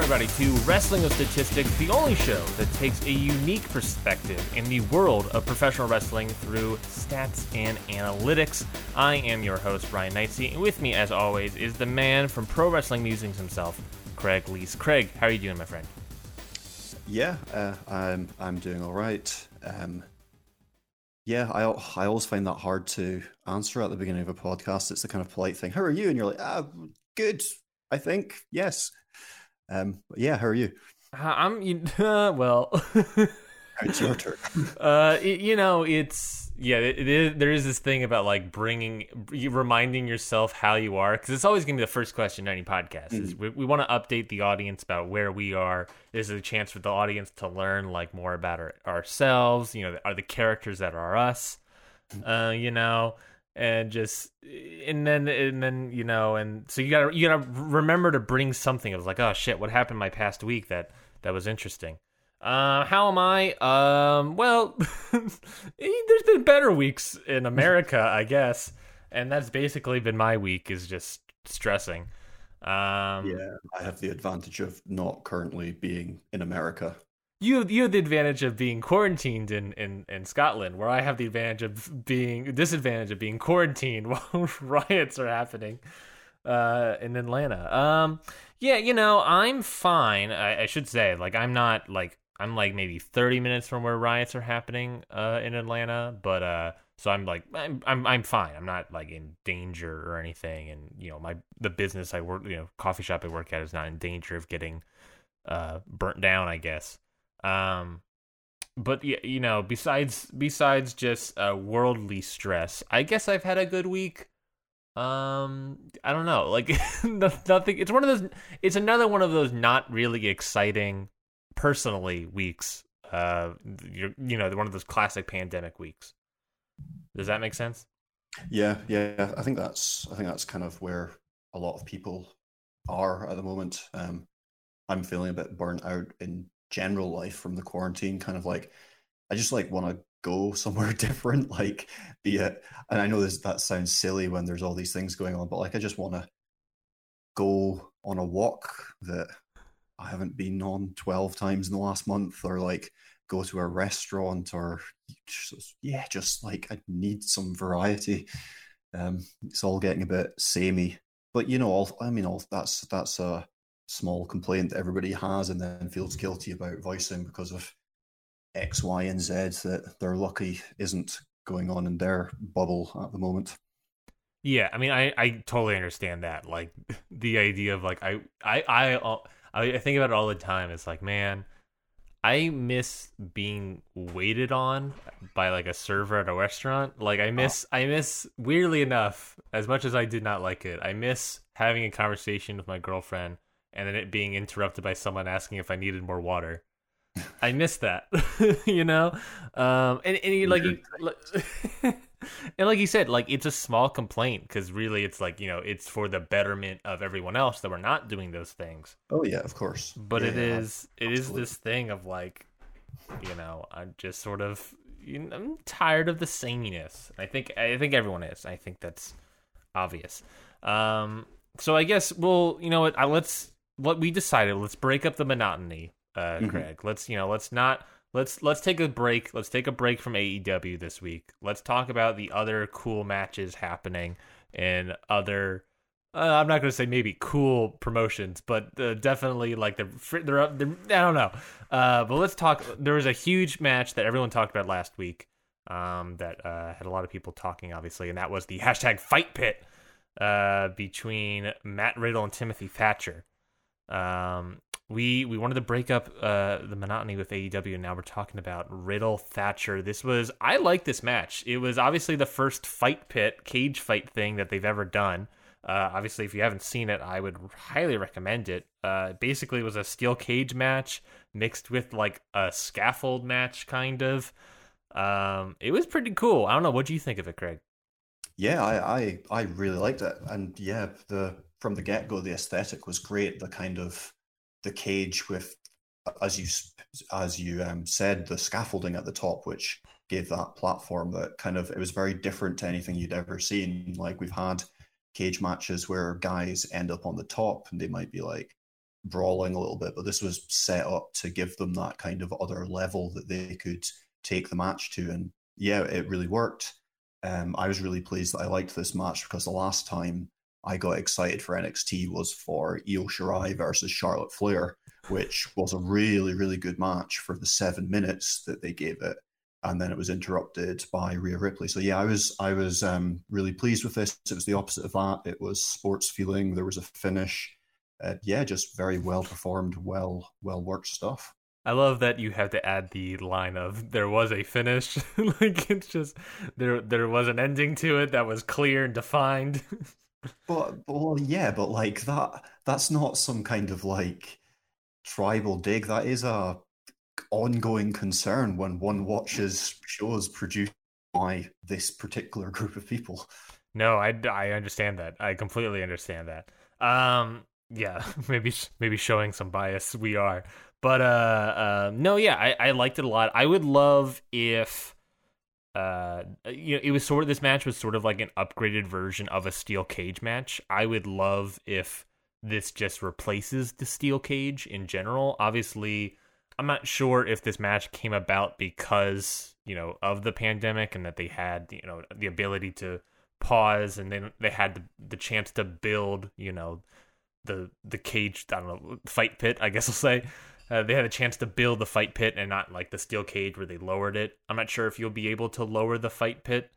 everybody, to Wrestling with Statistics, the only show that takes a unique perspective in the world of professional wrestling through stats and analytics. I am your host, Ryan Knightsey, and with me, as always, is the man from Pro Wrestling Musings himself, Craig Lees. Craig, how are you doing, my friend? Yeah, uh, I'm I'm doing all right. Um, yeah, I I always find that hard to answer at the beginning of a podcast. It's the kind of polite thing. How are you? And you're like, ah, good. I think yes. Um, yeah, how are you? I'm uh, well. it's your turn. uh, it, you know, it's yeah. It, it is. There is this thing about like bringing, reminding yourself how you are, because it's always gonna be the first question in any podcast. Mm. Is we, we want to update the audience about where we are. This is a chance for the audience to learn like more about our, ourselves. You know, are the characters that are us. Uh, you know, and just and then and then you know and so you gotta you gotta remember to bring something. Of like oh shit what happened my past week that that was interesting? Uh how am i? Um well there's been better weeks in america i guess. And that's basically been my week is just stressing. Um yeah i have the advantage of not currently being in america you you have the advantage of being quarantined in, in, in Scotland, where I have the advantage of being disadvantage of being quarantined while riots are happening uh, in Atlanta. Um, yeah, you know, I'm fine. I, I, should say, like, I'm not like I'm like maybe 30 minutes from where riots are happening uh, in Atlanta, but uh, so I'm like I'm, I'm I'm fine. I'm not like in danger or anything, and you know, my the business I work, you know, coffee shop I work at is not in danger of getting uh burnt down, I guess. Um, but you know, besides besides just uh, worldly stress, I guess I've had a good week. Um, I don't know, like nothing. It's one of those. It's another one of those not really exciting, personally weeks. Uh, you're you know one of those classic pandemic weeks. Does that make sense? Yeah, yeah. I think that's I think that's kind of where a lot of people are at the moment. Um, I'm feeling a bit burnt out in general life from the quarantine kind of like i just like want to go somewhere different like be it and i know this that sounds silly when there's all these things going on but like i just want to go on a walk that i haven't been on 12 times in the last month or like go to a restaurant or just, yeah just like i need some variety. Um it's all getting a bit samey but you know all i mean all that's that's a small complaint that everybody has and then feels guilty about voicing because of X, Y, and Z that they're lucky isn't going on in their bubble at the moment. Yeah, I mean, I, I totally understand that. Like the idea of like I I uh, I I think about it all the time. It's like, man, I miss being waited on by like a server at a restaurant. Like I oh. miss oh. I miss weirdly enough, as much as I did not like it, I miss having a conversation with my girlfriend and then it being interrupted by someone asking if I needed more water. I missed that, you know. Um, and and you, like, you, and like you said, like it's a small complaint because really, it's like you know, it's for the betterment of everyone else that we're not doing those things. Oh yeah, of course. But yeah, it is it is this thing of like, you know, I'm just sort of you know, I'm tired of the sameness. I think I think everyone is. I think that's obvious. Um, so I guess we'll you know what let's what we decided. Let's break up the monotony, uh, mm-hmm. Craig. Let's you know, let's not let's let's take a break. Let's take a break from AEW this week. Let's talk about the other cool matches happening and other. Uh, I'm not going to say maybe cool promotions, but uh, definitely like they're, they're, they're I don't know. Uh, but let's talk. There was a huge match that everyone talked about last week. Um, that uh, had a lot of people talking, obviously, and that was the hashtag Fight Pit uh, between Matt Riddle and Timothy Thatcher. Um, we we wanted to break up uh, the monotony with AEW, and now we're talking about Riddle Thatcher. This was I like this match. It was obviously the first fight pit cage fight thing that they've ever done. Uh, obviously, if you haven't seen it, I would highly recommend it. Uh, basically, it was a steel cage match mixed with like a scaffold match, kind of. Um, it was pretty cool. I don't know. What do you think of it, Craig? Yeah, I, I I really liked it, and yeah, the from the get go, the aesthetic was great. The kind of the cage with, as you as you um, said, the scaffolding at the top, which gave that platform that kind of it was very different to anything you'd ever seen. Like we've had cage matches where guys end up on the top and they might be like brawling a little bit, but this was set up to give them that kind of other level that they could take the match to. And yeah, it really worked. Um, I was really pleased that I liked this match because the last time I got excited for NXT was for Io Shirai versus Charlotte Flair, which was a really, really good match for the seven minutes that they gave it. And then it was interrupted by Rhea Ripley. So yeah, I was I was um, really pleased with this. It was the opposite of that. It was sports feeling. There was a finish. Uh, yeah, just very well performed, well well worked stuff. I love that you have to add the line of there was a finish. like it's just there there was an ending to it that was clear and defined. but, but well, yeah, but like that that's not some kind of like tribal dig. That is a ongoing concern when one watches shows produced by this particular group of people. No, I, I understand that. I completely understand that. Um, yeah, maybe maybe showing some bias we are, but uh, uh no, yeah, I, I liked it a lot. I would love if uh you know it was sort of this match was sort of like an upgraded version of a steel cage match. I would love if this just replaces the steel cage in general. Obviously, I'm not sure if this match came about because you know of the pandemic and that they had you know the ability to pause and then they had the, the chance to build you know the the cage I don't know fight pit I guess I'll say uh, they had a chance to build the fight pit and not like the steel cage where they lowered it. I'm not sure if you'll be able to lower the fight pit.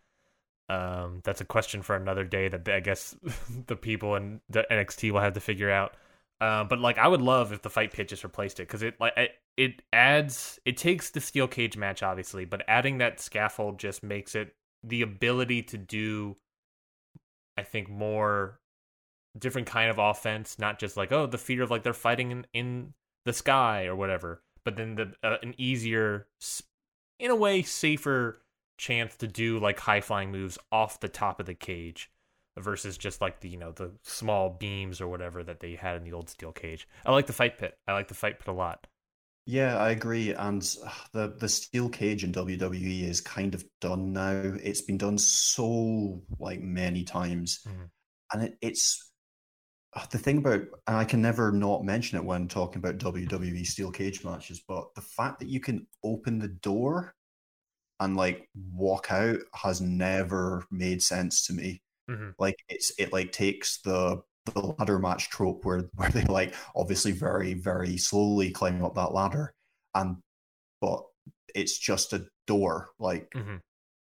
Um, that's a question for another day that I guess the people in the NXT will have to figure out. Uh, but like, I would love if the fight pit just replaced it because it like it, it adds it takes the steel cage match obviously, but adding that scaffold just makes it the ability to do, I think, more different kind of offense, not just like oh the fear of like they're fighting in, in the sky or whatever, but then the uh, an easier, in a way, safer chance to do like high flying moves off the top of the cage versus just like the you know the small beams or whatever that they had in the old steel cage. I like the fight pit. I like the fight pit a lot. Yeah, I agree. And the the steel cage in WWE is kind of done now. It's been done so like many times, mm-hmm. and it, it's the thing about, and I can never not mention it when talking about WWE steel cage matches, but the fact that you can open the door and like walk out has never made sense to me. Mm-hmm. Like it's it like takes the the ladder match trope where where they like obviously very very slowly climb up that ladder, and but it's just a door. Like mm-hmm.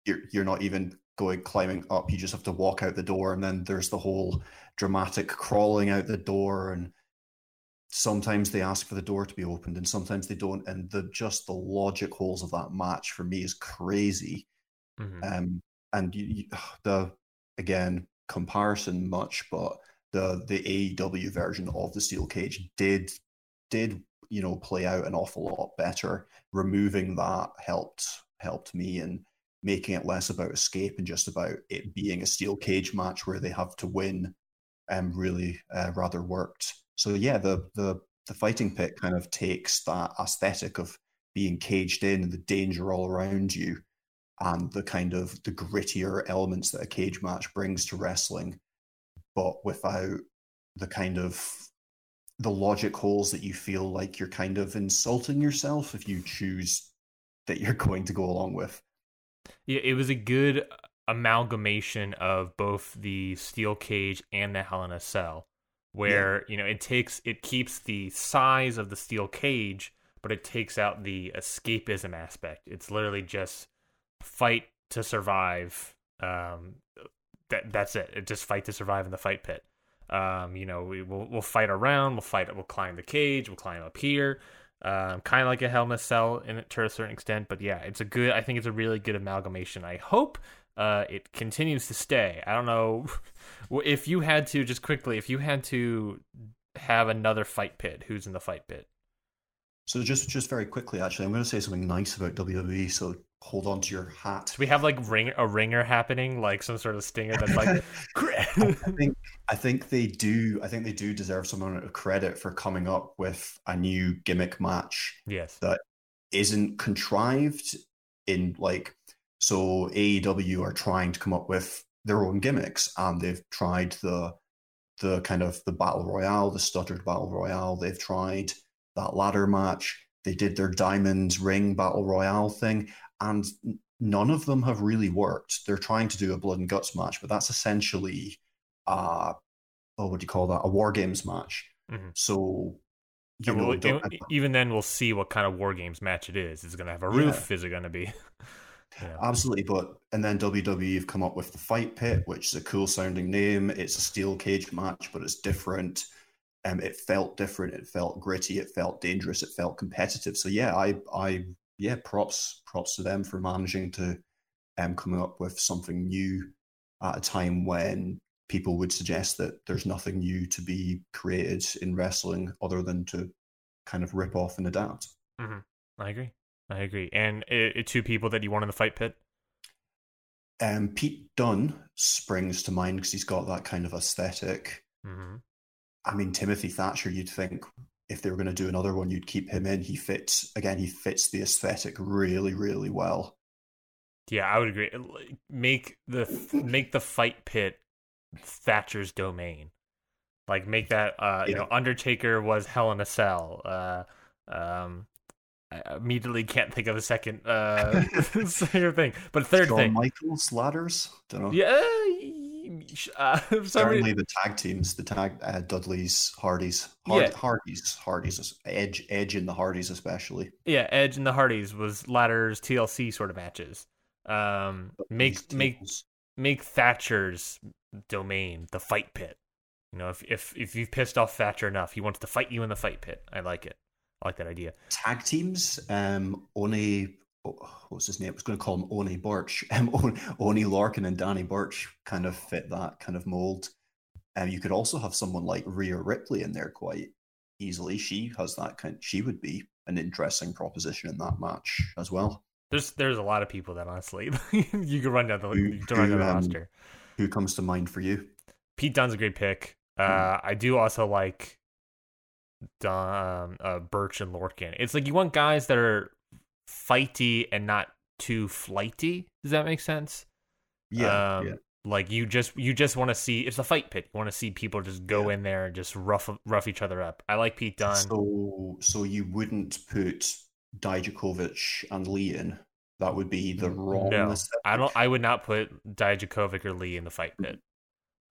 you're you're not even going climbing up. You just have to walk out the door, and then there's the whole dramatic crawling out the door and sometimes they ask for the door to be opened and sometimes they don't and the just the logic holes of that match for me is crazy mm-hmm. um and you, you, the again comparison much but the the AEW version of the steel cage did did you know play out an awful lot better removing that helped helped me and making it less about escape and just about it being a steel cage match where they have to win um, really uh, rather worked. So yeah, the the the fighting pit kind of takes that aesthetic of being caged in and the danger all around you, and the kind of the grittier elements that a cage match brings to wrestling, but without the kind of the logic holes that you feel like you're kind of insulting yourself if you choose that you're going to go along with. Yeah, it was a good amalgamation of both the steel cage and the Hell in a Cell, where yeah. you know it takes it keeps the size of the steel cage, but it takes out the escapism aspect. It's literally just fight to survive. Um, that that's it. It just fight to survive in the fight pit. Um, you know, we will we'll fight around, we'll fight, we'll climb the cage, we'll climb up here. Um, kind of like a Hell in a Cell in it to a certain extent, but yeah, it's a good. I think it's a really good amalgamation. I hope uh, it continues to stay. I don't know if you had to just quickly, if you had to have another fight pit, who's in the fight pit? So just just very quickly, actually, I'm going to say something nice about WWE. So hold on to your hat. we have like ring a ringer happening, like some sort of stinger that's like. I think I think they do. I think they do deserve some amount of credit for coming up with a new gimmick match. Yes, that isn't contrived in like so AEW are trying to come up with their own gimmicks, and they've tried the the kind of the battle royale, the stuttered battle royale. They've tried that ladder match. They did their diamond ring battle royale thing, and none of them have really worked. They're trying to do a blood and guts match, but that's essentially, uh, oh, what do you call that? A war games match. Mhm. So, you know, well, even then, we'll see what kind of war games match it is. Is it going to have a roof? Is it going to be? know. Absolutely, but and then WWE have come up with the Fight Pit, which is a cool sounding name. It's a steel cage match, but it's different. Um, it felt different. It felt gritty. It felt dangerous. It felt competitive. So yeah, I, I, yeah, props, props to them for managing to, um, coming up with something new at a time when people would suggest that there's nothing new to be created in wrestling other than to kind of rip off and adapt. I agree. I agree. And uh, two people that you want in the fight pit. Um, Pete Dunne springs to mind because he's got that kind of aesthetic. hmm I mean, Timothy Thatcher, you'd think if they were going to do another one, you'd keep him in. He fits, again, he fits the aesthetic really, really well. Yeah, I would agree. Make the make the fight pit Thatcher's domain. Like make that uh you Yeah. know Undertaker was Hell in a Cell. Uh um I immediately can't think of a second uh thing. But third Shawn thing. Michaels ladders, don't know. Yeah, uh, Certainly the tag teams, the tag uh, Dudleys, Hardys, Hard, Yeah. Hardys, Hardys, Edge, Edge, and the Hardys especially. yeah, Edge and the Hardys was ladders TLC sort of matches. Um, make make make Thatcher's domain the fight pit. You know, if if if you've pissed off Thatcher enough, he wants to fight you in the fight pit. I like it. I like that idea. tag teams. Um, Oney, oh, what's his name? I was going to call him Oney Burch. Um, Oney, Lorcan and Danny Burch kind of fit that kind of mold. Um, you could also have someone like Rhea Ripley in there quite easily. She has that kind. She would be an interesting proposition in that match as well. There's there's a lot of people that honestly you could run down the Who- can run down the who, um, roster. Who comes to mind for you? Pete Dunne's a great pick. Uh, I do also like Don, um, uh, Burch and Lorcan. It's like you want guys that are fighty and not too flighty. Does that make sense? Yeah, Um, yeah. Like you just you just want to see it's a fight pit. You want to see people just go in there and just rough rough each other up. I like Pete Dunne. So, so you wouldn't put Dijakovic and Lee in. That would be the wrong. No, aesthetic. I don't. I would not put Dijakovic or Lee in the fight pit.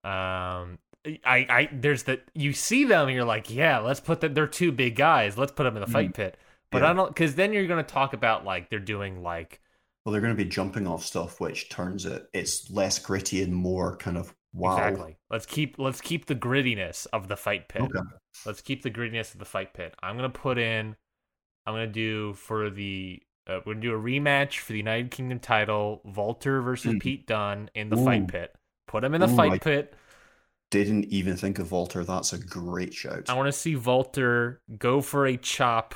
Um, I, I, there's the you see them and you're like, yeah, let's put them. They're two big guys. Let's put them in the fight pit. But Yeah. I don't, because then you're gonna talk about like they're doing like Well, they're going to be jumping off stuff, which turns it it's less gritty and more kind of wow. exactly. Let's keep let's keep the grittiness of the fight pit. Okay. Let's keep the grittiness of the fight pit. I'm gonna put in. I'm gonna do for the. Uh, we're gonna do a rematch for the United Kingdom title, Walter versus Mm. Pete Dunne in the Ooh. fight pit. Put him in the Ooh, fight I- pit. Didn't even think of Walter. That's a great shout. I want to see Walter go for a chop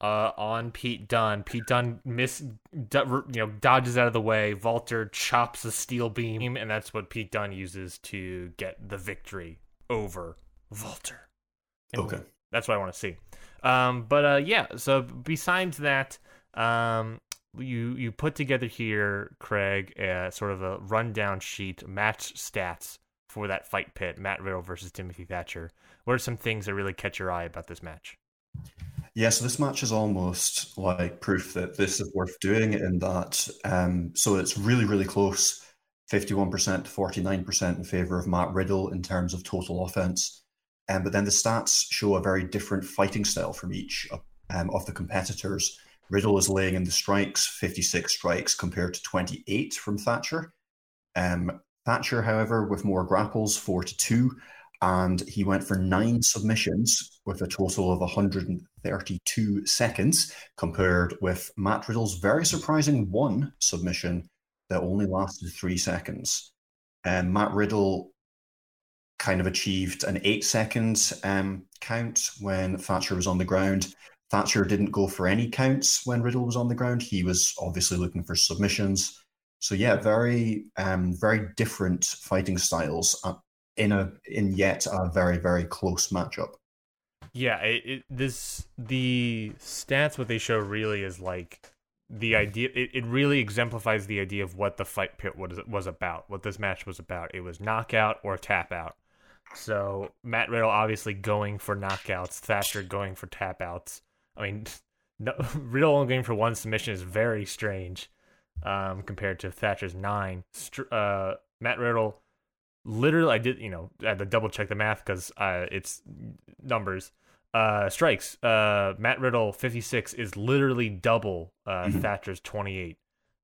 uh, on Pete Dunne. Pete Dunne miss, you know, dodges out of the way. Walter chops a steel beam, and that's what Pete Dunne uses to get the victory over Walter. And Okay. that's what I want to see. Um, but uh, yeah. So besides that, um, you you put together here, Craig, uh, sort of a rundown sheet, match stats for that fight pit, Matt Riddle versus Timothy Thatcher. What are some things that really catch your eye about this match? Yeah, so this match is almost like proof that this is worth doing in that. Um, so it's really, really close 51% to 49% in favor of Matt Riddle in terms of total offense. Um, but then the stats show a very different fighting style from each um, of the competitors. Riddle is laying in the strikes, 56 strikes compared to 28 from Thatcher. Um, Thatcher, however, with more grapples, 4 to 2, and he went for nine submissions with a total of 132 seconds, compared with Matt Riddle's very surprising one submission that only lasted three seconds. And Matt Riddle kind of achieved an eight second um, count when Thatcher was on the ground. Thatcher didn't go for any counts when Riddle was on the ground. He was obviously looking for submissions. So yeah, very, um, very different fighting styles uh, in a in yet a very very close matchup. Yeah, it, it, this the stats what they show really is like the idea. It, it really exemplifies the idea of what the fight pit was was about. What this match was about. It was knockout or tap out. So Matt Riddle obviously going for knockouts, Thatcher going for tap outs. I mean, no, Riddle only going for one submission is very strange um, compared to Thatcher's nine. Uh, Matt Riddle, literally, I did, you know, I had to double check the math because uh, it's numbers. Uh, strikes. Uh, Matt Riddle, 56, is literally double uh, mm-hmm. Thatcher's 28.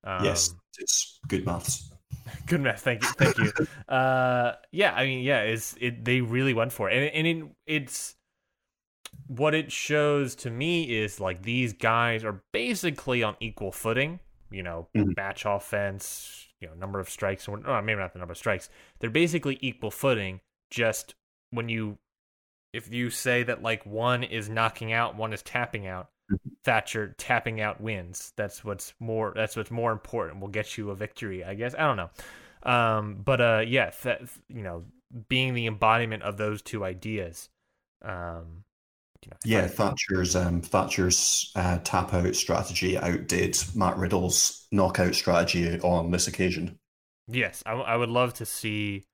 Um, yes, it's good maths. Good math. Thank you. Thank you. uh, yeah, I mean, yeah, it's it. They really went for it, and and it, it's what it shows to me is like these guys are basically on equal footing. You know, mm-hmm. match offense, you know, number of strikes, or oh, maybe not the number of strikes. They're basically equal footing. Just when you, if you say that like one is knocking out, one is tapping out, mm-hmm. Thatcher tapping out wins. That's what's more. That's what's more important. Will get you a victory, I guess. I don't know. Um, but uh, yeah, that you know, being the embodiment of those two ideas, um, you know, yeah, Thatcher's um, Thatcher's uh, tap out strategy outdid Matt Riddle's knockout strategy on this occasion. Yes, I, I would love to see.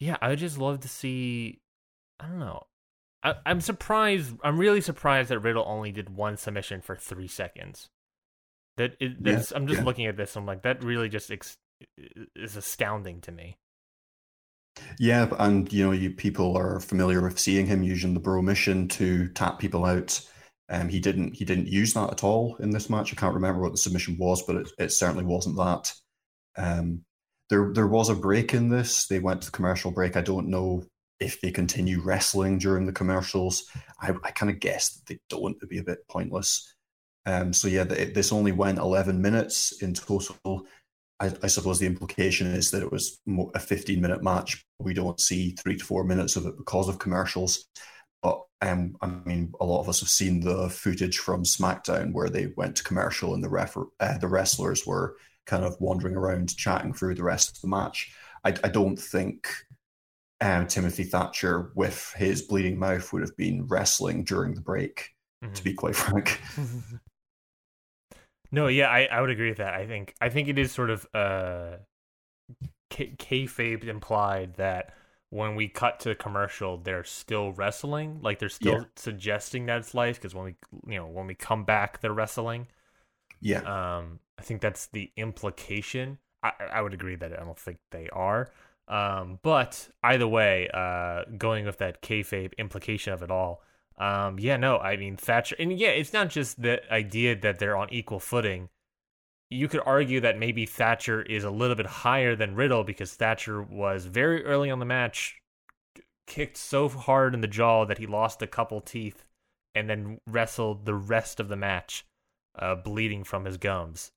Yeah, I would just love to see. I don't know. I, I'm surprised. I'm really surprised that Riddle only did one submission for three seconds. That it, yeah, I'm just yeah. looking at this. I'm like, that really just ex- is astounding to me. Yeah, and you know, you people are familiar with seeing him using the Bromission to tap people out. Um, he didn't he didn't use that at all in this match. I can't remember what the submission was, but it, it certainly wasn't that. Um, there there was a break in this. They went to the commercial break. I don't know if they continue wrestling during the commercials. I, I kind of guess that they don't. It'd be a bit pointless. Um, so yeah, the, this only went 11 minutes in total. I, I, suppose the implication is that it was a 15 minute match. We don't see three to four minutes of it because of commercials. But um, I mean, a lot of us have seen the footage from SmackDown where they went to commercial and the ref- uh, the wrestlers were kind of wandering around chatting through the rest of the match. I, I don't think um, Timothy Thatcher, with his bleeding mouth, would have been wrestling during the break. Mm-hmm. To be quite frank. No, yeah, I, I would agree with that. I think I think it is sort of uh, k- kayfabe implied that when we cut to the commercial, they're still wrestling. Like they're still yeah. suggesting that it's life because when we you know when we come back, they're wrestling. Yeah. Um, I think that's the implication. I I would agree that I don't think they are. Um, but either way, uh, going with that kayfabe implication of it all, um, yeah, no, I mean Thatcher, and yeah, it's not just the idea that they're on equal footing. You could argue that maybe Thatcher is a little bit higher than Riddle because Thatcher was very early on the match kicked so hard in the jaw that he lost a couple teeth and then wrestled the rest of the match, uh, bleeding from his gums.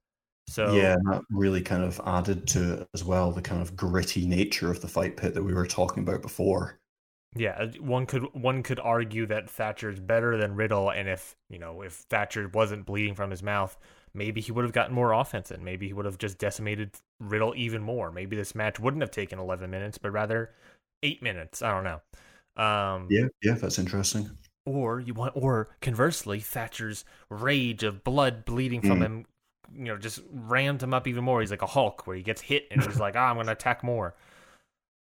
So yeah, that really kind of added to it as well the kind of gritty nature of the fight pit that we were talking about before. Yeah, uh, one could one could argue that Thatcher's better than Riddle, and if you know if Thatcher wasn't bleeding from his mouth, maybe he would have gotten more offense in. Maybe he would have just decimated Riddle even more. Maybe this match wouldn't have taken eleven minutes, but rather eight minutes. I don't know. Um, yeah, yeah, that's interesting. Or you want, or conversely, Thatcher's rage of blood bleeding from mm. him, you know, just rammed him up even more. He's like a Hulk, where he gets hit and he's like, "Ah, I'm going to attack more."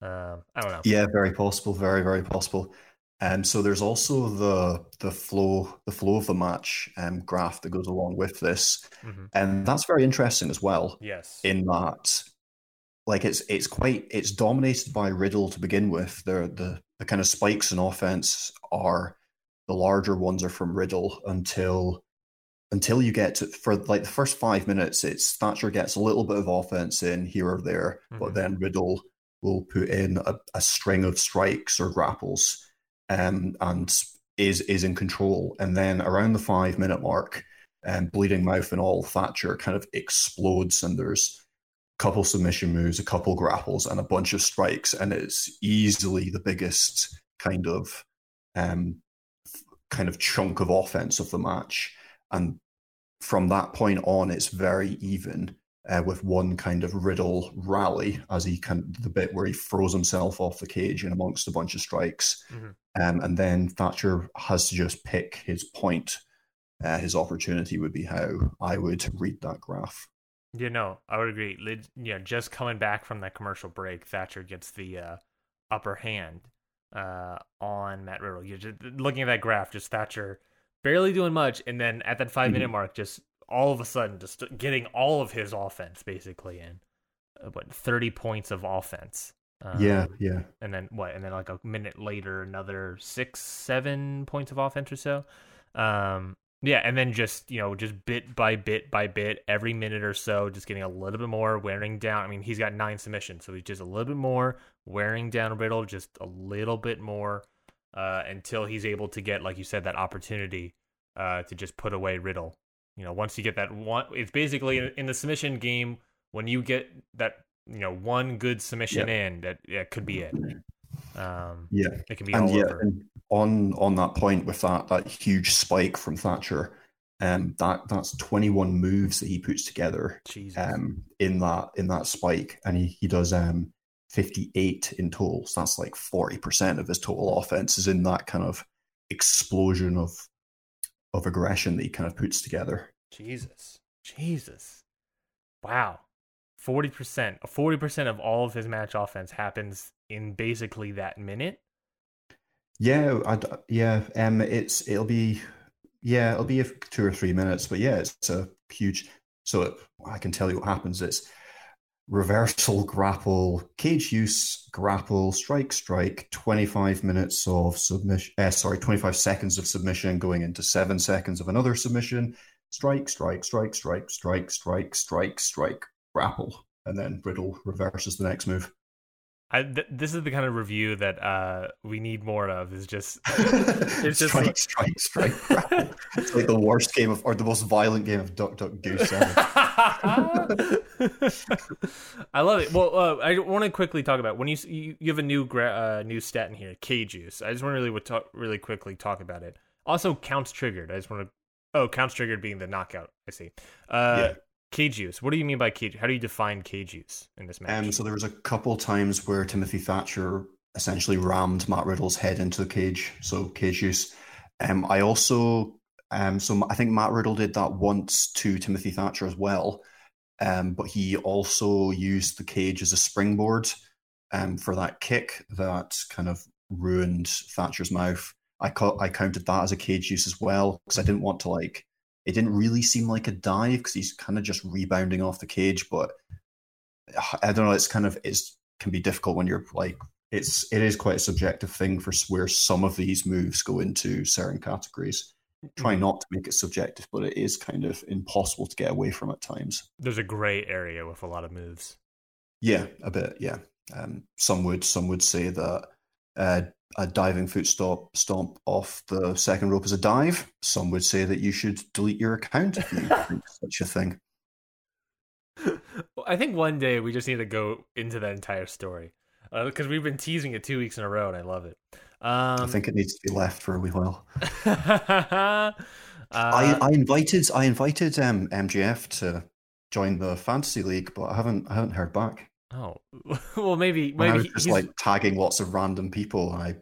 Um, I don't know. Yeah, very possible. Very, very possible. And um, so there's also the the flow the flow of the match um, graph that goes along with this, mm-hmm. and that's very interesting as well. Yes, in that, like it's it's quite it's dominated by Riddle to begin with. The the the kind of spikes in offense are the larger ones are from Riddle until until you get to for like the first five minutes, it's Thatcher gets a little bit of offense in here or there, mm-hmm. but then Riddle will put in a, a string of strikes or grapples um, and is is in control. And then around the five minute mark, um, bleeding mouth and all, Thatcher kind of explodes, and there's a couple submission moves, a couple grapples, and a bunch of strikes, and it's easily the biggest kind of um, kind of chunk of offense of the match. And from that point on, it's very even uh, with one kind of riddle rally as he kind of the bit where he throws himself off the cage and amongst a bunch of strikes. Mm-hmm. Um, and then Thatcher has to just pick his point. Uh, his opportunity would be how I would read that graph. Yeah, no, I would agree. Yeah, just coming back from that commercial break, Thatcher gets the uh, upper hand. uh, on Matt Riddle. You're just looking at that graph, just Thatcher barely doing much, and then at that 5 minute Mhm. mark, just all of a sudden, just getting all of his offense basically in. Uh, what thirty points of offense? Um, yeah, yeah. and then what? And then like a minute later, another six, seven points of offense or so. Um, yeah, and then just you know, just bit by bit by bit, every minute or so, just getting a little bit more wearing down. I mean, he's got nine submissions, so he's just a little bit more wearing down Riddle, just a little bit more, uh, until he's able to get, like you said, that opportunity, uh, to just put away Riddle. You know, once you get that one, it's basically in, the submission game when you get that you know one good submission in, that yeah, could be it. Um, Yeah. it can be and all yeah, over. on on that point with that that huge spike from Thatcher, um, that that's twenty one moves that he puts together um in that in that spike, and he he does um fifty eight in total. So that's like forty percent of his total offense is in that kind of explosion of of aggression that he kind of puts together. Jesus. Jesus. Wow. 40%. 40% of all of his match offense happens in basically that minute. Yeah, I yeah, um, it's it'll be yeah, it'll be two or three minutes, but yeah, it's a huge. So it, I can tell you what happens. It's reversal, grapple, cage use, grapple, strike, strike. Twenty five minutes of submission. Uh, sorry, twenty five seconds of submission going into seven seconds of another submission. Strike, strike, strike, strike, strike, strike, strike, strike, grapple, and then Riddle reverses the next move. I, th- this is the kind of review that uh, we need more of. Is just It's just strike, like- strike, strike, grapple. It's like the worst game of, or the most violent game of Duck Duck Goose ever. I love it. Well, uh, I want to quickly talk about when you you, you have a new gra- uh, new stat in here, cage use. I just want to really talk, really quickly talk about it. Also, counts triggered. I just want to. Oh, counts triggered being the knockout. I see. Uh, Yeah. cage use. What do you mean by cage? How do you define cage use in this match? Um, so there was a couple times where Timothy Thatcher essentially rammed Matt Riddle's head into the cage, so cage use. Um, I also, um, so I think Matt Riddle did that once to Timothy Thatcher as well, um, but he also used the cage as a springboard um, for that kick that kind of ruined Thatcher's mouth. I ca- I counted that as a cage use as well because I didn't want to like. It didn't really seem like a dive because he's kind of just rebounding off the cage, but I don't know. It's kind of it's can be difficult when you're like it's it is quite a subjective thing for where some of these moves go into certain categories. Try not to make it subjective, but it is kind of impossible to get away from at times. There's a gray area with a lot of moves. Yeah, a bit. Yeah. Um, some would some would say that uh, a diving foot stop stomp off the second rope as a dive. Some would say that you should delete your account if you think such a thing. I think one day we just need to go into that entire story because we've been teasing it two weeks in a row, and I love it. Um, I think it needs to be left for a wee while. uh, I, I invited I invited um, MGF to join the fantasy league, but I haven't I haven't heard back. Oh well, maybe When I maybe was just he's- like tagging lots of random people, and I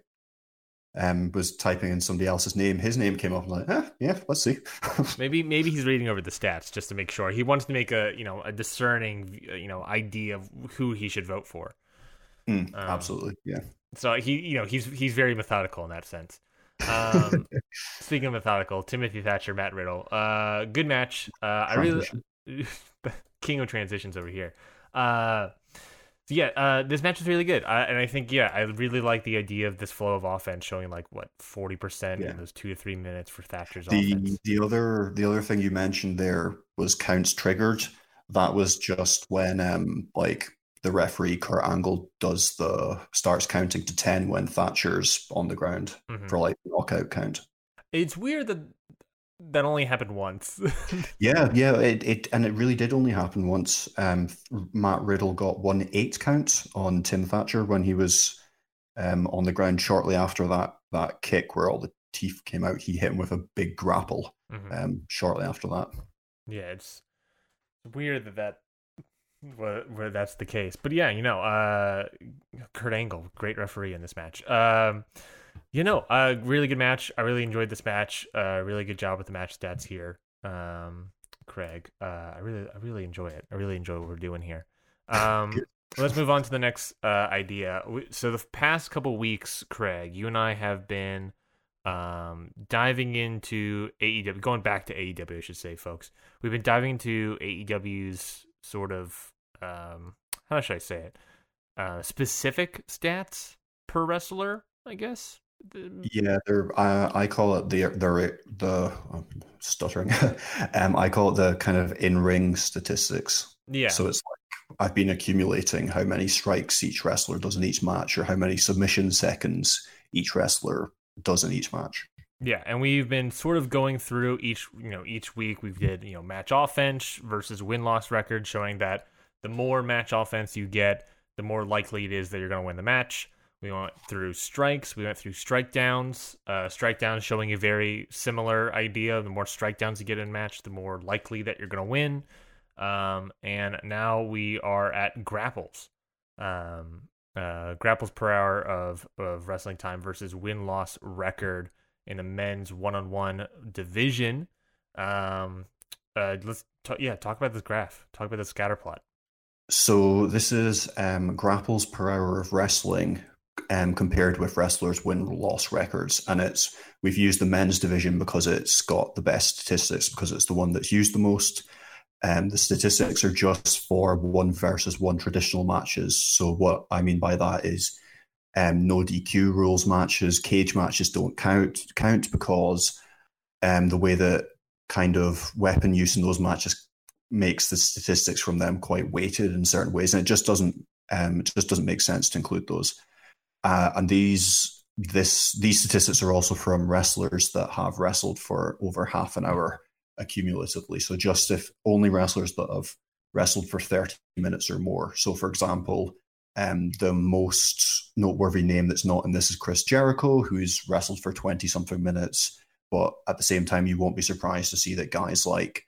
um, was typing in somebody else's name. His name came up. I'm like, eh, yeah, let's see. maybe maybe he's reading over the stats just to make sure he wants to make a you know a discerning you know idea of who he should vote for. Mm, Um, absolutely, yeah. So he, you know, he's he's very methodical in that sense. Um, speaking of methodical, Timothy Thatcher, Matt Riddle, uh, good match. Uh, I really king of transitions over here. Uh, so yeah, uh, this match was really good, I, and I think yeah, I really like the idea of this flow of offense showing like what forty percent in those two to three minutes for Thatcher's the offense. the other the other thing you mentioned there was counts triggered. That was just when um like the referee Kurt Angle does the starts counting to ten when Thatcher's on the ground Mhm. for like knockout count. It's weird that that only happened once. Yeah, yeah, it, it and it really did only happen once. Um, Matt Riddle got one eight count on Tim Thatcher when he was um, on the ground shortly after that that kick where all the teeth came out. He hit him with a big grapple Mhm. um, shortly after that. Yeah, it's weird that that where, where that's the case. But yeah, you know, uh, Kurt Angle, great referee in this match. Um, you know, a really good match. I really enjoyed this match. Uh, really good job with the match stats here, um, Craig. Uh, I really, I really enjoy it. I really enjoy what we're doing here. Um, Let's move on to the next uh, idea. So the past couple weeks, Craig, you and I have been um, diving into AEW, going back to AEW, I should say, folks. We've been diving into AEW's sort of um, how should I say it? Uh, specific stats per wrestler, I guess. Yeah, they're. I, I call it the the the oh, stuttering. um, I call it the kind of in ring statistics. Yeah. So it's like I've been accumulating how many strikes each wrestler does in each match, or how many submission seconds each wrestler does in each match. Yeah, and we've been sort of going through each you know each week. We did you know match offense versus win loss record, showing that the more match offense you get, the more likely it is that you're going to win the match. We went through strikes. We went through strike downs. Uh, strike downs showing a very similar idea. The more strike downs you get in a match, the more likely that you're going to win. Um, and now we are at grapples. Um, uh, grapples per hour of, of wrestling time versus win loss record in the men's one on one division. Um, uh, let's talk, yeah talk about this graph. Talk about the scatter plot. So this is um, grapples per hour of wrestling um, compared with wrestlers' win loss records, and it's we've used the men's division because it's got the best statistics because it's the one that's used the most. Um, the statistics are just for one versus one traditional matches. So what I mean by that is um, no DQ rules matches, cage matches don't count count because um, the way that kind of weapon use in those matches makes the statistics from them quite weighted in certain ways, and it just doesn't um, it just doesn't make sense to include those. Uh, and these this these statistics are also from wrestlers that have wrestled for over half an hour accumulatively. So just if only wrestlers that have wrestled for 30 minutes or more. So for example, um, the most noteworthy name that's not in this is Chris Jericho, who's wrestled for 20 something minutes. But at the same time, you won't be surprised to see that guys like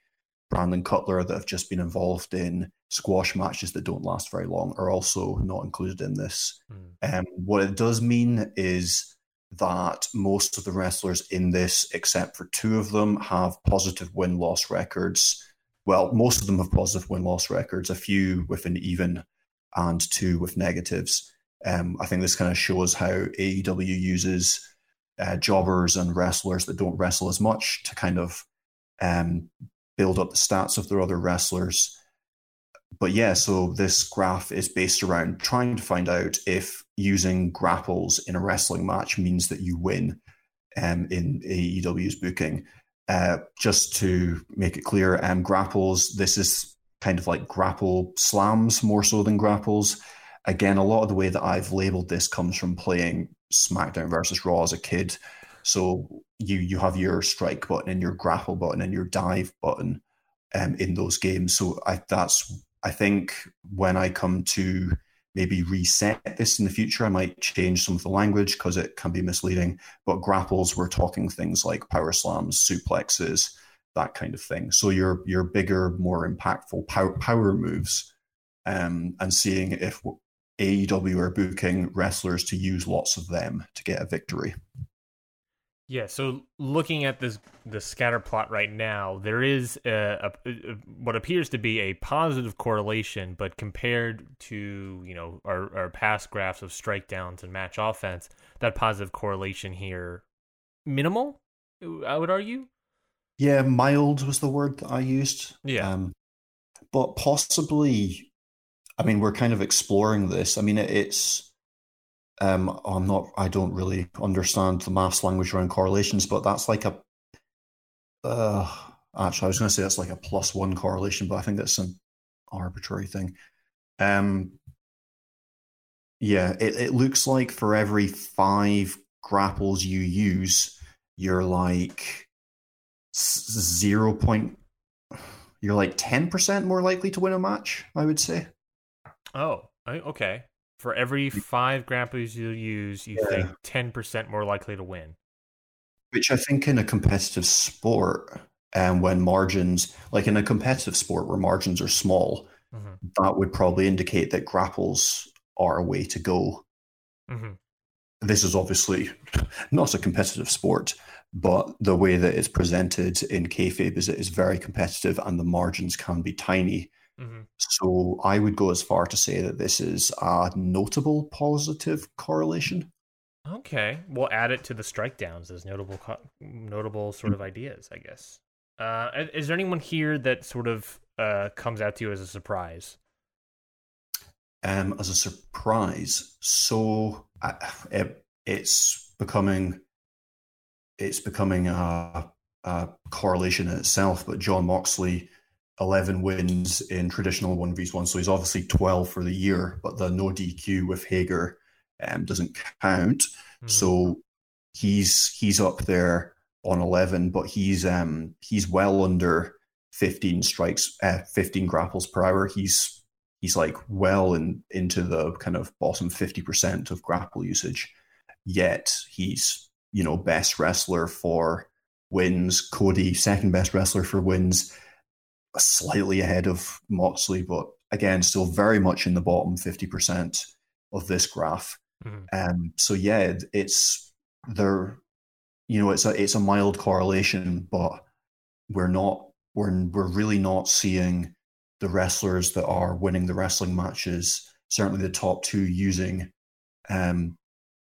Brandon Cutler that have just been involved in squash matches that don't last very long are also not included in this. Mm. Um, what it does mean is that most of the wrestlers in this, except for two of them, have positive win loss records. Well, most of them have positive win loss records, a few with an even and two with negatives. Um, I think this kind of shows how AEW uses uh, jobbers and wrestlers that don't wrestle as much to kind of um, build up the stats of their other wrestlers. But yeah, so this graph is based around trying to find out if using grapples in a wrestling match means that you win um, in AEW's booking. Uh, just to make it clear, um, grapples, this is kind of like grapple slams more so than grapples. Again, a lot of the way that I've labeled this comes from playing SmackDown versus Raw as a kid. So you you have your strike button and your grapple button and your dive button um, in those games. So I that's I think when I come to maybe reset this in the future, I might change some of the language because it can be misleading. But grapples, we're talking things like power slams, suplexes, that kind of thing. So your your bigger, more impactful power power moves, um, and seeing if AEW are booking wrestlers to use lots of them to get a victory. Yeah, so looking at this the scatter plot right now, there is a, a, a, what appears to be a positive correlation, but compared to you know our, our past graphs of strike downs and match offense, that positive correlation here minimal. I would argue. Yeah, mild was the word that I used. Yeah, um, but possibly. I mean, we're kind of exploring this. I mean, it, it's um, I'm not. I don't really understand the maths language around correlations, but that's like a. Uh, actually, I was going to say that's like a plus one correlation, but I think that's an arbitrary thing. Um, yeah, it, it looks like for every five grapples you use, you're like zero point. You're like ten percent more likely to win a match. I would say. Oh, okay for every five grapples you use, you yeah. think ten percent more likely to win. Which I think in a competitive sport, and um, when margins, like in a competitive sport where margins are small, mm-hmm. that would probably indicate that grapples are a way to go. Mm-hmm. This is obviously not a competitive sport, but the way that it's presented in kayfabe is it is very competitive, and the margins can be tiny. Mm-hmm. So I would go as far to say that this is a notable positive correlation. Okay, we'll add it to the strike downs as notable, notable sort of ideas, I guess. Uh, is there anyone here that sort of uh, comes out to you as a surprise? Um, as a surprise, so uh, it, it's becoming it's becoming a, a correlation in itself. But Jon Moxley 11 wins in traditional 1v1. So he's obviously 12 for the year, but the no DQ with Hager um, doesn't count. Mm-hmm. So he's he's up there on 11, but he's um he's well under 15 strikes, uh, 15 grapples per hour. He's he's like well in into the kind of bottom 50% of grapple usage. Yet he's you know best wrestler for wins. Cody second best wrestler for wins slightly ahead of Moxley, but again, still very much in the bottom 50% of this graph. Mm-hmm. Um, so yeah, it's there, you know, it's a, it's a mild correlation, but we're not, we're, we're really not seeing the wrestlers that are winning the wrestling matches, certainly the top two using um,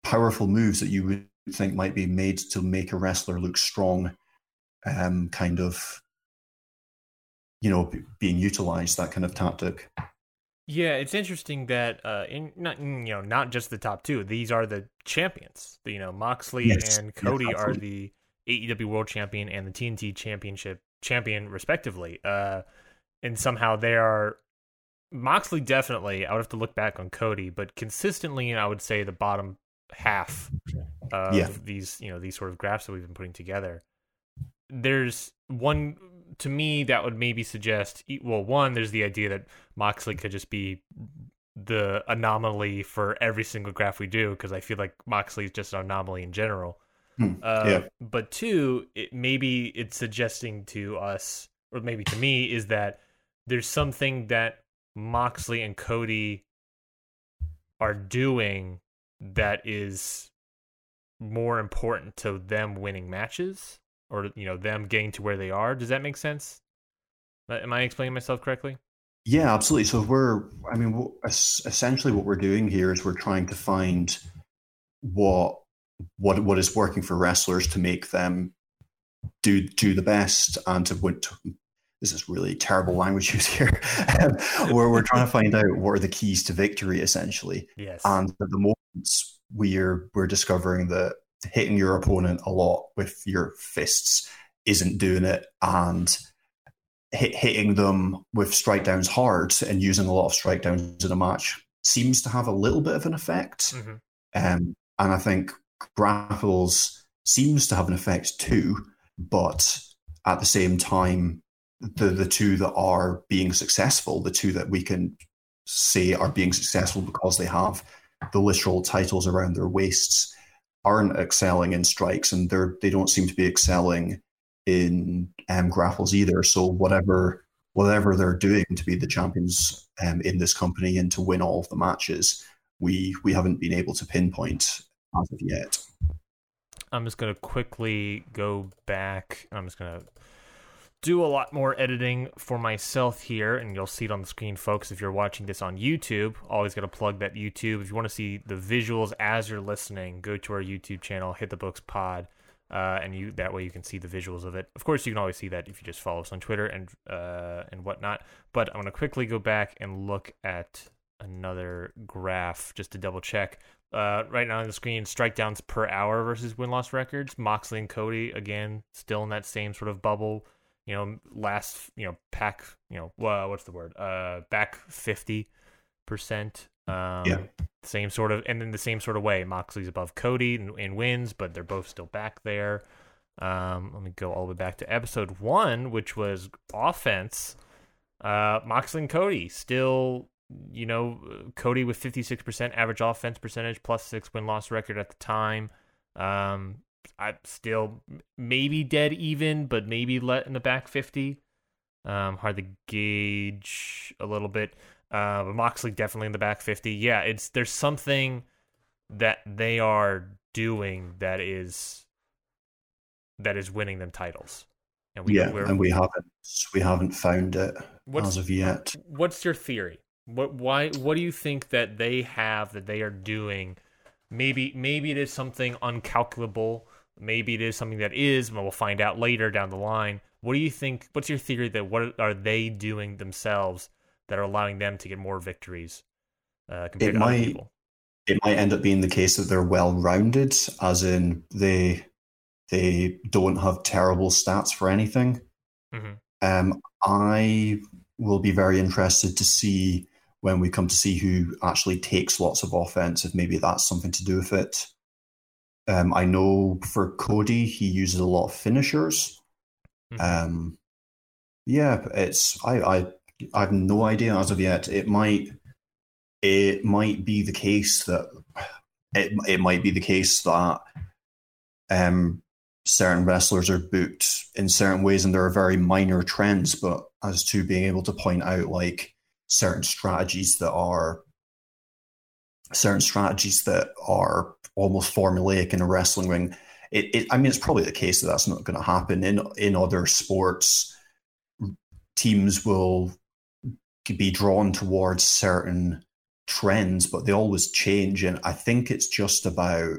powerful moves that you would think might be made to make a wrestler look strong, um, kind of you know being utilized that kind of tactic yeah it's interesting that uh in not you know not just the top two these are the champions you know moxley yes. and cody yes, are the aew world champion and the tnt championship champion respectively uh and somehow they are moxley definitely i would have to look back on cody but consistently i would say the bottom half of yeah. these you know these sort of graphs that we've been putting together there's one to me that would maybe suggest well one there's the idea that moxley could just be the anomaly for every single graph we do because i feel like moxley is just an anomaly in general hmm. uh, yeah. but two it, maybe it's suggesting to us or maybe to me is that there's something that moxley and cody are doing that is more important to them winning matches or you know them getting to where they are. Does that make sense? Am I explaining myself correctly? Yeah, absolutely. So we're, I mean, essentially what we're doing here is we're trying to find what what what is working for wrestlers to make them do do the best and to. To, this is really terrible language use here. where we're trying to find out what are the keys to victory, essentially. Yes. And at the moment, we're we're discovering that hitting your opponent a lot with your fists isn't doing it, and hit, hitting them with strike downs hard and using a lot of strike downs in a match seems to have a little bit of an effect. Mm-hmm. Um, and I think grapples seems to have an effect too, but at the same time, the the two that are being successful, the two that we can say are being successful because they have the literal titles around their waists aren't excelling in strikes, and they're they don't seem to be excelling in um, grapples either. So whatever whatever they're doing to be the champions um, in this company and to win all of the matches, we we haven't been able to pinpoint as of yet. I'm just gonna quickly go back. I'm just gonna do a lot more editing for myself here, and you'll see it on the screen, folks. If you're watching this on YouTube, always got to plug that YouTube. If you want to see the visuals as you're listening, go to our YouTube channel, hit the books pod, uh, and you that way you can see the visuals of it. Of course, you can always see that if you just follow us on Twitter and uh, and whatnot. But I'm to quickly go back and look at another graph just to double check. Uh, right now on the screen, strike downs per hour versus win loss records. Moxley and Cody again still in that same sort of bubble you know, last, you know, pack, you know, what's the word? Uh, back 50%. Um, yeah. Same sort of, and then the same sort of way. Moxley's above Cody and, in wins, but they're both still back there. Um, let me go all the way back to episode one, which was offense. Uh, Moxley and Cody still, you know, Cody with 56% average offense percentage plus six win loss record at the time. Um, I still maybe dead even, but maybe let in the back 50. Um, hard to gauge a little bit. Uh, but Moxley definitely in the back 50. Yeah, it's there's something that they are doing that is that is winning them titles. and we yeah, and we haven't we haven't found it as of yet. What's your theory? What why what do you think that they have that they are doing? Maybe maybe it is something uncalculable. Maybe it is something that is, but we'll find out later down the line. What do you think? What's your theory that what are they doing themselves that are allowing them to get more victories uh, compared it to might, other people? It might end up being the case that they're well rounded, as in they they don't have terrible stats for anything. Mm-hmm. Um, I will be very interested to see when we come to see who actually takes lots of offense, if maybe that's something to do with it. Um, I know for Cody, he uses a lot of finishers. Mhm. Um, yeah, it's I, I I have no idea as of yet. It might it might be the case that it it might be the case that um certain wrestlers are booked in certain ways and there are very minor trends, but as to being able to point out like certain strategies that are certain strategies that are almost formulaic in a wrestling ring. It, it I mean, it's probably the case that that's not going to happen in in other sports. Teams will be drawn towards certain trends, but they always change, and I think it's just about.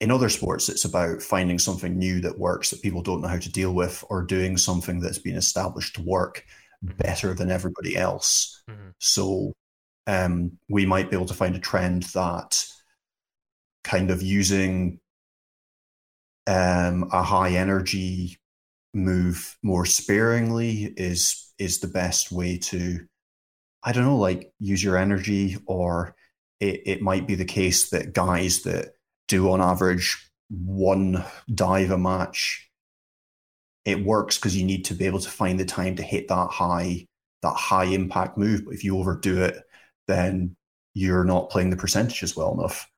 In other sports, it's about finding something new that works that people don't know how to deal with, or doing something that's been established to work better than everybody else. Mhm. So um, we might be able to find a trend that kind of using um, a high energy move more sparingly is is the best way to I don't know, like use your energy, or it, it might be the case that guys that do on average one dive a match, it works because you need to be able to find the time to hit that high that high impact move. But if you overdo it, then you're not playing the percentages well enough.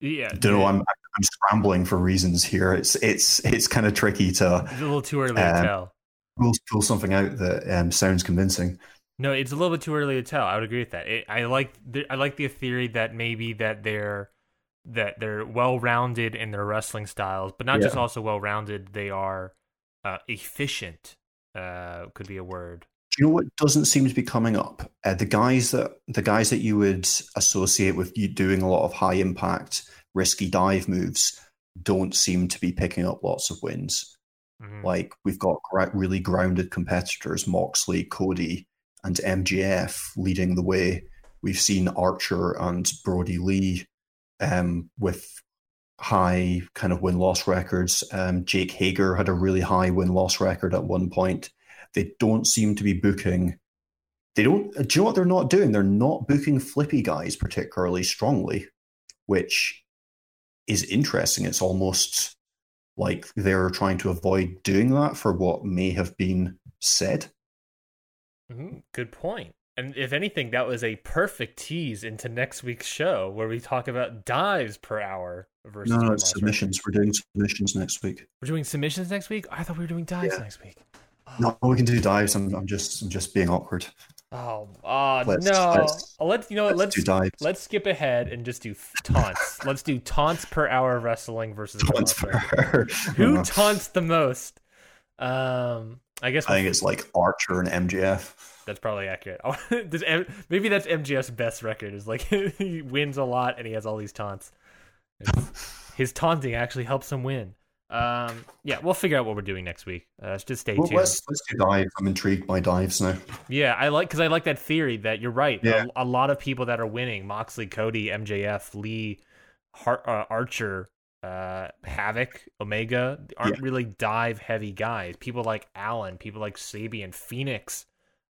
Yeah, I don't know. I'm I'm scrambling for reasons here. It's it's it's kind of tricky to It's a little too early to Um, tell. pull, pull something out that um, sounds convincing. No, it's a little bit too early to tell. I would agree with that. It, I like the, I like the theory that maybe that they're that they're well rounded in their wrestling styles, but not just also well rounded. They are uh, efficient. Uh, could be a word. Do you know what doesn't seem to be coming up? Uh, the guys that the guys that you would associate with you doing a lot of high impact, risky dive moves don't seem to be picking up lots of wins. Mhm. Like we've got really grounded competitors, Moxley, Cody, and MJF leading the way. We've seen Archer and Brodie Lee um, with high kind of win loss records. Um, Jake Hager had a really high win loss record at one point. They don't seem to be booking. They don't. Do you know what they're not doing? They're not booking flippy guys particularly strongly, which is interesting. It's almost like they're trying to avoid doing that for what may have been said. Mhm. Good point. And if anything, that was a perfect tease into next week's show where we talk about dives per hour versus No, no, win it's loss submissions. We're doing submissions next week. We're doing submissions next week. I thought we were doing dives Yeah. next week. No, we can do dives. I'm, I'm just, I'm just being awkward. Oh, uh, Let's- no. let's- Let's, you know? Let's, Let's let's skip ahead and just do taunts. let's do taunts per hour wrestling versus Taunts rate. for- who Uh, taunts the most. Um, I guess I think it's like Archer and MJF. that's probably accurate. Maybe that's MJF's best record is like he wins a lot and he has all these taunts. It's- his taunting actually helps him win. Um, yeah, we'll figure out what we're doing next week. Uh, just stay Well, tuned. let's let's do dives. I'm intrigued by dives now. Yeah, I like because I like that theory that you're right. Yeah. A, a lot of people that are winning, Moxley, Cody, MJF, Lee, Har- uh, Archer, uh, Havoc, Omega, aren't Yeah. really dive heavy guys. People like Allin, people like Sabian, Fénix,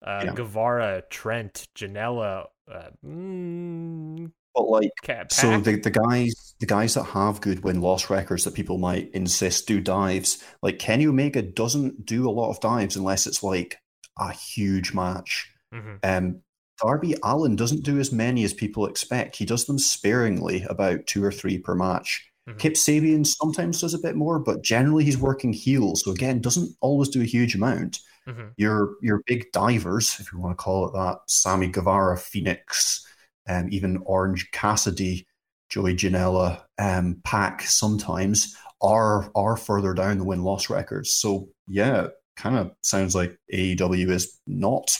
uh, Yeah. Guevara, Trent, Janela, uh, mm, But like, so the the guys the guys that have good win loss records that people might insist do dives, like Kenny Omega doesn't do a lot of dives unless it's like a huge match. Mhm. Um, Darby Allin doesn't do as many as people expect. He does them sparingly, about two or three per match. Mhm. Kip Sabian sometimes does a bit more, but generally he's working heels. So again, doesn't always do a huge amount. Mhm. Your your big divers, if you want to call it that, Sammy Guevara, Fénix, um, even Orange Cassidy, Joey Janela, um, Pac sometimes are are further down the win loss records. So yeah, kind of sounds like AEW is not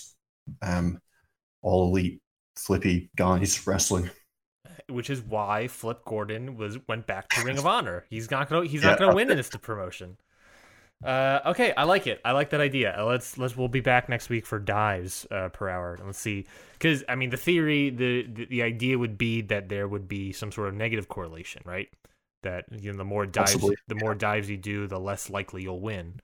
um, all elite flippy guys wrestling. Which is why Flip Gordon was went back to Ring of Honor. He's not gonna he's yeah. not gonna win in this promotion. Uh, okay, I like it. I like that idea. Uh, let's let's we'll be back next week for dives uh, per hour. Let's see, because I mean the theory, the, the, the idea would be that there would be some sort of negative correlation, right? That you know the more dives, the more dives you do, the less likely you'll win.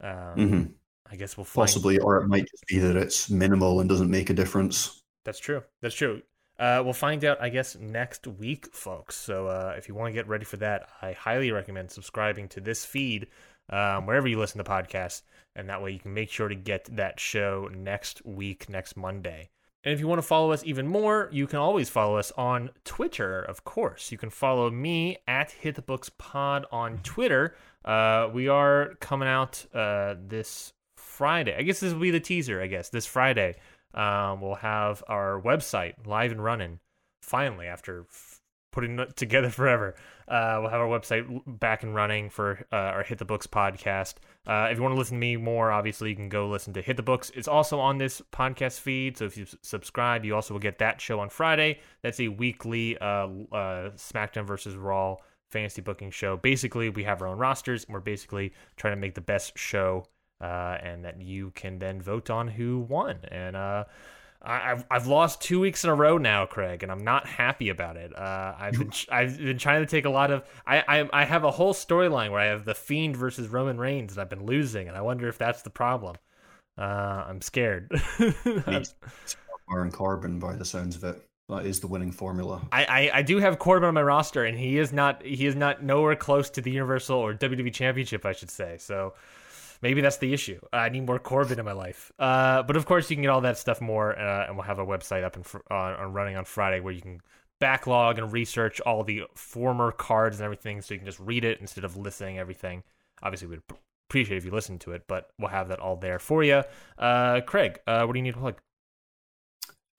Um, mm-hmm. I guess we'll find... possibly, or it might just be that it's minimal and doesn't make a difference. That's true. That's true. Uh, we'll find out, I guess, next week, folks. So uh, if you want to get ready for that, I highly recommend subscribing to this feed um, wherever you listen to podcasts, and that way you can make sure to get that show next week, next Monday. And if you want to follow us even more, you can always follow us on Twitter, of course. You can follow me at Hit the Books Pod on Twitter. Uh, we are coming out uh, this Friday. I guess this will be the teaser, I guess. This Friday, um, we'll have our website live and running, finally, after putting it together forever. Uh, we'll have our website back and running for uh, our Hit the Books podcast. Uh, if you want to listen to me more, obviously you can go listen to Hit the Books. It's also on this podcast feed, so if you subscribe, you also will get that show on Friday. That's a weekly uh, uh, SmackDown versus Raw fantasy booking show. Basically, we have our own rosters, and we're basically trying to make the best show, uh, and that you can then vote on who won. And I've I've lost two weeks in a row now, Craig, and I'm not happy about it. Uh, I've been I've been trying to take a lot of I I, I have a whole storyline where I have the Fiend versus Roman Reigns, and I've been losing, and I wonder if that's the problem. Uh, I'm scared. Baron Corbin, by the sounds of it, that is the winning formula. I, I I do have Corbin on my roster, and he is not he is not nowhere close to the Universal or WWE Championship, I should say. So maybe that's the issue. I need more Corbin in my life. Uh, but of course, you can get all that stuff more, uh, and we'll have a website up and uh, on running on Friday where you can backlog and research all the former cards and everything, so you can just read it instead of listening everything. Obviously, we'd appreciate if you listen to it, but we'll have that all there for you. Uh, Craig, uh, what do you need to plug?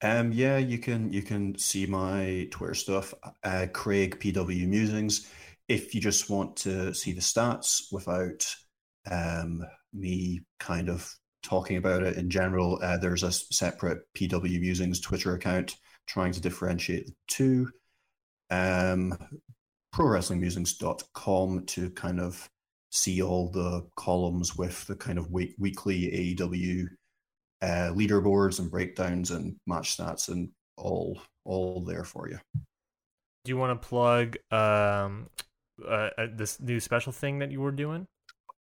Um, yeah, you can you can see my Twitter stuff, uh, Craig PW Musings. If you just want to see the stats without um, me kind of talking about it in general. Uh, there's a separate PW Musings Twitter account trying to differentiate the two. Um, ProWrestlingMusings.com to kind of see all the columns with the kind of week- weekly AEW uh, leaderboards and breakdowns and match stats and all all there for you. Do you want to plug um, uh, uh this new special thing that you were doing?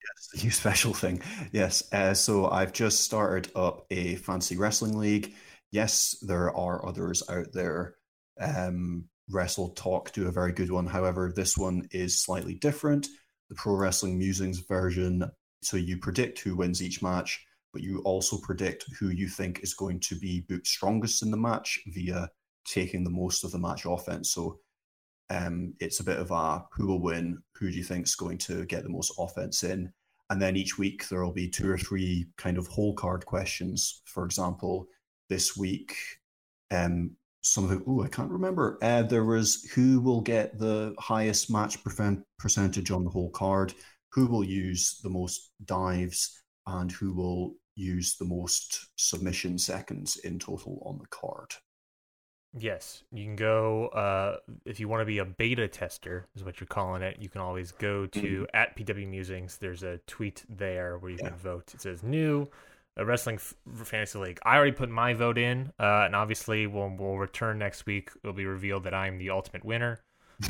Yes, the new special thing. Yes. Uh, so I've just started up a fancy wrestling league. Yes, there are others out there. Um, Wrestle Talk do a very good one. However, this one is slightly different. The Pro Wrestling Musings version. So you predict who wins each match, but you also predict who you think is going to be booked strongest in the match via taking the most of the match offense. So um, it's a bit of a who will win, who do you think is going to get the most offense in, and then each week there will be two or three kind of whole card questions. For example, this week, um, some of the oh I can't remember. Uh, there was who will get the highest match percentage on the whole card, who will use the most dives, and who will use the most submission seconds in total on the card. Yes, you can go uh, if you want to be a beta tester, is what you're calling it. You can always go to mm-hmm. at PW Musings. There's a tweet there where you yeah. can vote. It says new a wrestling f- fantasy league. I already put my vote in, uh, and obviously we'll we'll return next week. It'll be revealed that I'm the ultimate winner.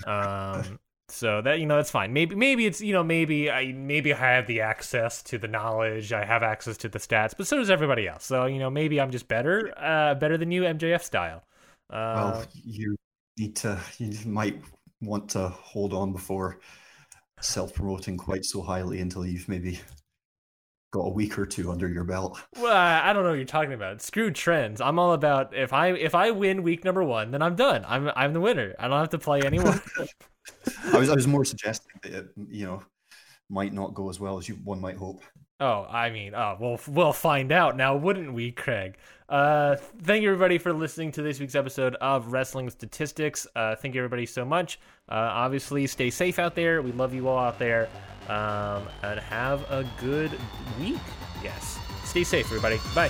Um, so that you know that's fine. Maybe maybe it's you know maybe I maybe I have the access to the knowledge. I have access to the stats, but so does everybody else. So you know maybe I'm just better, uh, better than you, MJF style. Uh, well, you need to, you might want to hold on before self promoting quite so highly until you've maybe got a week or two under your belt. Well, I don't know what you're talking about. Screw trends. I'm all about if I if I win week number one, then I'm done. I'm I'm the winner. I don't have to play anyone. I was I was more suggesting that it, you know might not go as well as you one might hope. Oh, I mean, oh, we'll we'll find out now, wouldn't we, Craig? Uh, thank you everybody for listening to this week's episode of Wrestling Statistics. Uh, thank you everybody so much. Uh, obviously, stay safe out there. We love you all out there. Um, and have a good week. Yes. Stay safe, everybody. Bye.